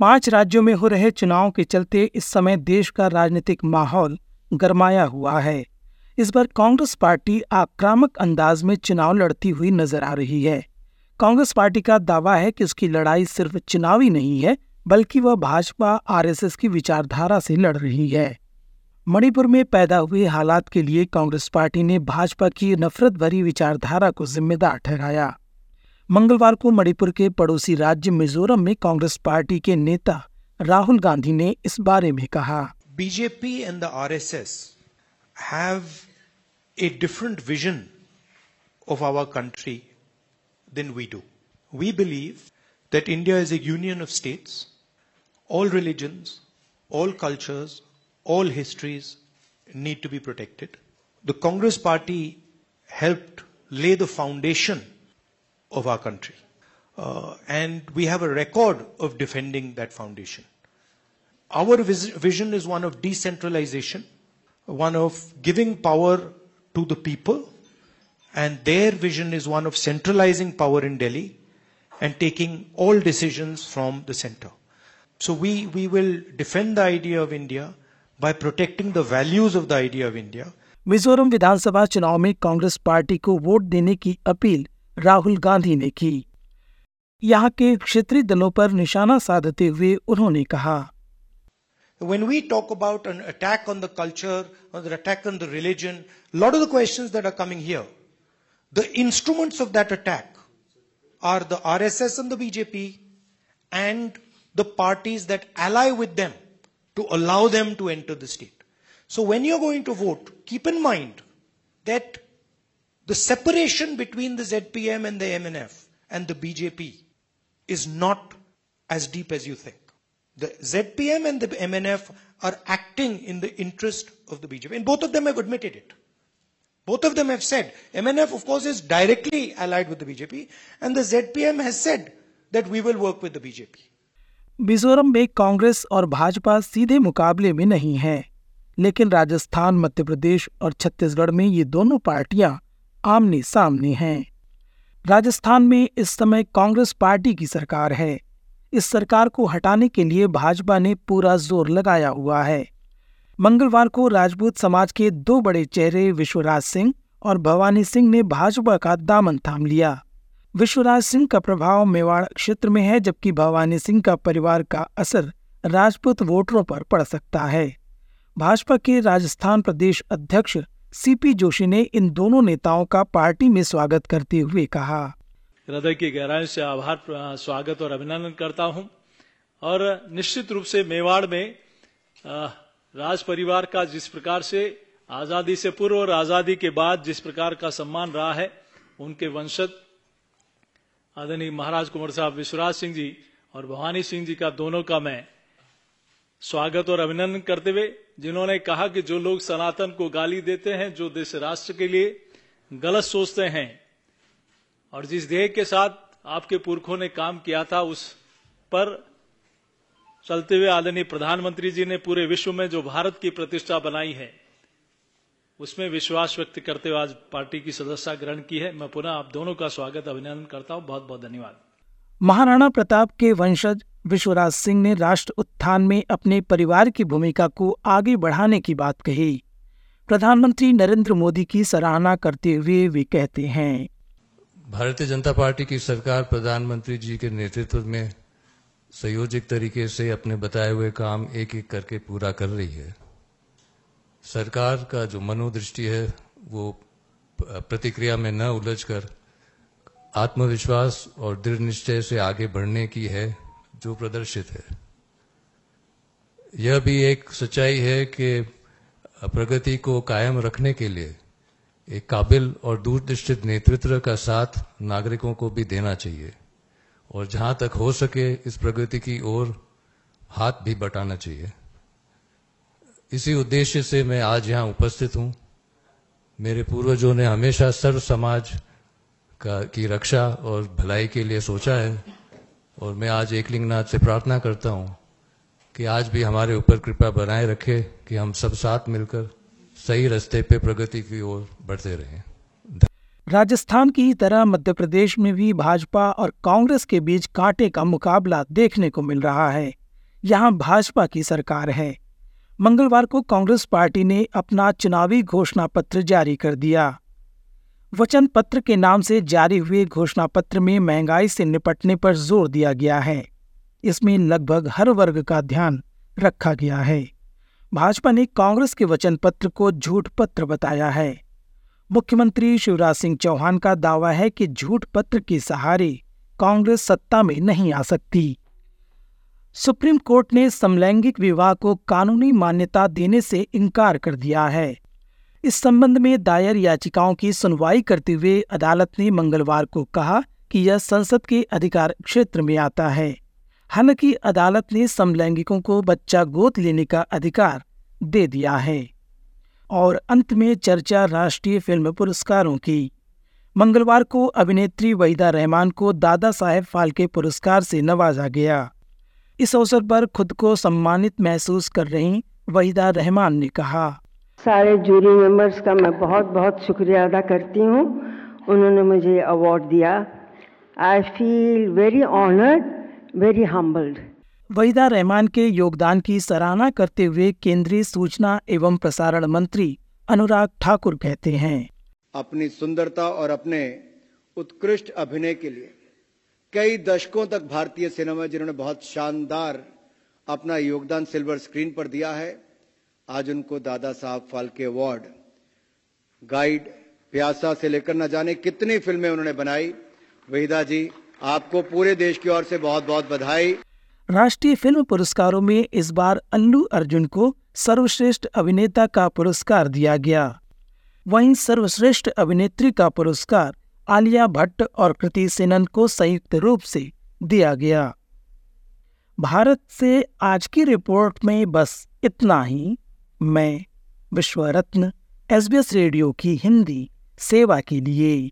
पाँच राज्यों में हो रहे चुनाव के चलते इस समय देश का राजनीतिक माहौल गरमाया हुआ है। इस बार कांग्रेस पार्टी आक्रामक अंदाज में चुनाव लड़ती हुई नज़र आ रही है। कांग्रेस पार्टी का दावा है कि उसकी लड़ाई सिर्फ़ चुनावी नहीं है, बल्कि वह भाजपा, आरएसएस की विचारधारा से लड़ रही है। मणिपुर में पैदा हुए हालात के लिए कांग्रेस पार्टी ने भाजपा की नफरत भरी विचारधारा को जिम्मेदार ठहराया। मंगलवार को मणिपुर के पड़ोसी राज्य मिजोरम में कांग्रेस पार्टी के नेता राहुल गांधी ने इस बारे में कहा BJP and the RSS have a different vision of our country than we do we believe that India is a union of states all religions all cultures all histories need to be protected. The Congress party helped lay the foundation of our country. Uh, and we have a record of defending that foundation. Our vis- vision is one of decentralization, one of giving power to the people, and their vision is one of centralizing power in Delhi and taking all decisions from the center. So we, we will defend the idea of India by protecting the values of the idea of India. Mizoram विधानसभा चुनाव में Congress party को vote देने की appeal Rahul Gandhi ने की यहाँ के क्षेत्रीय दलों पर निशाना साधते हुए उन्होंने कहा When we talk about an attack on the culture or the attack on the religion, a lot of the questions that are coming here, the instruments of that attack are the RSS and the BJP and the parties that ally with them to allow them to enter the state. So when you're going to vote, keep in mind that the separation between the ZPM and the MNF and the BJP is not as deep as you think. The ZPM and the MNF are acting in the interest of the BJP. And both of them have admitted it. Both of them have said, MNF of course is directly allied with the BJP and the ZPM has said that we will work with the BJP. Mizoram में कांग्रेस और भाजपा सीधे मुकाबले में नहीं है लेकिन राजस्थान मध्य प्रदेश और छत्तीसगढ़ में ये दोनों पार्टियां आमने सामने हैं। राजस्थान में इस समय कांग्रेस पार्टी की सरकार है। इस सरकार को हटाने के लिए भाजपा ने पूरा ज़ोर लगाया हुआ है। मंगलवार को राजपूत समाज के दो बड़े चेहरे विश्वराज सिंह और भवानी सिंह ने भाजपा का दामन थाम लिया। विश्वराज सिंह का प्रभाव मेवाड़ क्षेत्र में है, जबकि भवानी सिंह का परिवार का असर राजपूत वोटरों पर पड़ सकता है। भाजपा के राजस्थान प्रदेश अध्यक्ष सीपी जोशी ने इन दोनों नेताओं का पार्टी में स्वागत करते हुए कहा। हृदय की गहराई से आभार स्वागत और अभिनंदन करता हूँ। और निश्चित रूप से मेवाड़ में राज परिवार का जिस प्रकार से आज़ादी से पूर्व और आज़ादी के बाद जिस प्रकार का सम्मान रहा है, उनके वंशज, आदरणीय महाराज कुंवर साहब विश्वराज सिंह जी और भवानी सिंह जी का दोनों का मैं स्वागत और अभिनंदन करते हुए जिन्होंने कहा कि जो लोग सनातन को गाली देते हैं, जो देश राष्ट्र के लिए गलत सोचते हैं, और जिस ध्येय के साथ आपके पुरखों ने काम किया था, उस पर चलते हुए आदरणीय प्रधानमंत्री जी ने पूरे विश्व में जो भारत की प्रतिष्ठा बनाई है, उसमें विश्वास व्यक्त करते हुए आज पार्टी की सदस्यता ग्रहण की है। मैं पुनः आप दोनों का स्वागत, अभिनंदन करता हूँ। बहुत बहुत धन्यवाद। महाराणा प्रताप के वंशज विश्वराज सिंह ने राष्ट्र उत्थान में अपने परिवार की भूमिका को आगे बढ़ाने की बात कही। प्रधानमंत्री नरेंद्र मोदी की सराहना करते हुए वे कहते हैं। भारतीय जनता पार्टी की सरकार प्रधानमंत्री जी के नेतृत्व में संयोजित तरीके से अपने बताए हुए काम एक एक करके पूरा कर रही है। सरकार का जो मनोदृष्टि है, वो प्रतिक्रिया में न उलझकर आत्मविश्वास और दृढ़ निश्चय से आगे बढ़ने की है जो प्रदर्शित है। यह भी एक सच्चाई है कि प्रगति को कायम रखने के लिए एक काबिल और दूरदृष्टित नेतृत्व का साथ नागरिकों को भी देना चाहिए और जहाँ तक हो सके इस प्रगति की ओर हाथ भी बटाना चाहिए। इसी उद्देश्य से मैं आज यहाँ उपस्थित हूँ। मेरे पूर्वजों ने हमेशा सर्व समाज का, की रक्षा और भलाई के लिए सोचा है। और मैं आज एकलिंगनाथ से प्रार्थना करता हूँ कि आज भी हमारे ऊपर कृपा बनाए रखे कि हम सब साथ मिलकर सही रास्ते पे प्रगति की ओर बढ़ते रहें। राजस्थान की ही तरह मध्य प्रदेश में भी भाजपा और कांग्रेस के बीच कांटे का मुकाबला देखने को मिल रहा है। यहाँ भाजपा की सरकार है। मंगलवार को कांग्रेस पार्टी ने अपना चुनावी घोषणा पत्र जारी कर दिया। वचन पत्र के नाम से जारी हुए घोषणा पत्र में महँगाई से निपटने पर ज़ोर दिया गया है। इसमें लगभग हर वर्ग का ध्यान रखा गया है। भाजपा ने कांग्रेस के वचन पत्र को झूठ पत्र बताया है। मुख्यमंत्री शिवराज सिंह चौहान का दावा है कि झूठ पत्र के सहारे कांग्रेस सत्ता में नहीं आ सकती। सुप्रीम कोर्ट ने समलैंगिक विवाह को कानूनी मान्यता देने से इनकार कर दिया है। इस संबंध में दायर याचिकाओं की सुनवाई करते हुए अदालत ने मंगलवार को कहा कि यह संसद के अधिकार क्षेत्र में आता है। हालाँकि अदालत ने समलैंगिकों को बच्चा गोद लेने का अधिकार दे दिया है। और अंत में चर्चा राष्ट्रीय फ़िल्म पुरस्कारों की। मंगलवार को अभिनेत्री वहीदा रहमान को दादा साहेब फाल्के पुरस्कार से नवाजा गया। इस अवसर पर खुद को सम्मानित महसूस कर रही वहीदा रहमान ने कहा। सारे जूरी मेंबर्स का मैं बहुत बहुत शुक्रिया अदा करती हूँ। उन्होंने मुझे अवार्ड दिया। I feel very honoured very humbled Waheeda Rehman के योगदान की सराहना करते हुए केंद्रीय सूचना एवं प्रसारण मंत्री अनुराग ठाकुर कहते हैं। अपनी सुंदरता और अपने उत्कृष्ट अभिनय के लिए कई दशकों तक भारतीय सिनेमा जिन्होंने बहुत शानदार अपना योगदान सिल्वर स्क्रीन पर दिया है आज उनको दादा साहब फाल्के अवार्ड। गाइड प्यासा से लेकर न जाने कितनी फ़िल्में उन्होंने बनाई। वहीदा जी, आपको पूरे देश की ओर से बहुत बहुत बधाई। राष्ट्रीय फ़िल्म पुरस्कारों में इस बार अल्लू अर्जुन को सर्वश्रेष्ठ अभिनेता का पुरस्कार दिया गया। वहीं सर्वश्रेष्ठ अभिनेत्री का पुरस्कार आलिया भट्ट और कृति सेनन को संयुक्त रूप से दिया गया। भारत से आज की रिपोर्ट में बस इतना ही। मैं विश्वरत्न एस एसबीएस रेडियो की हिंदी सेवा के लिए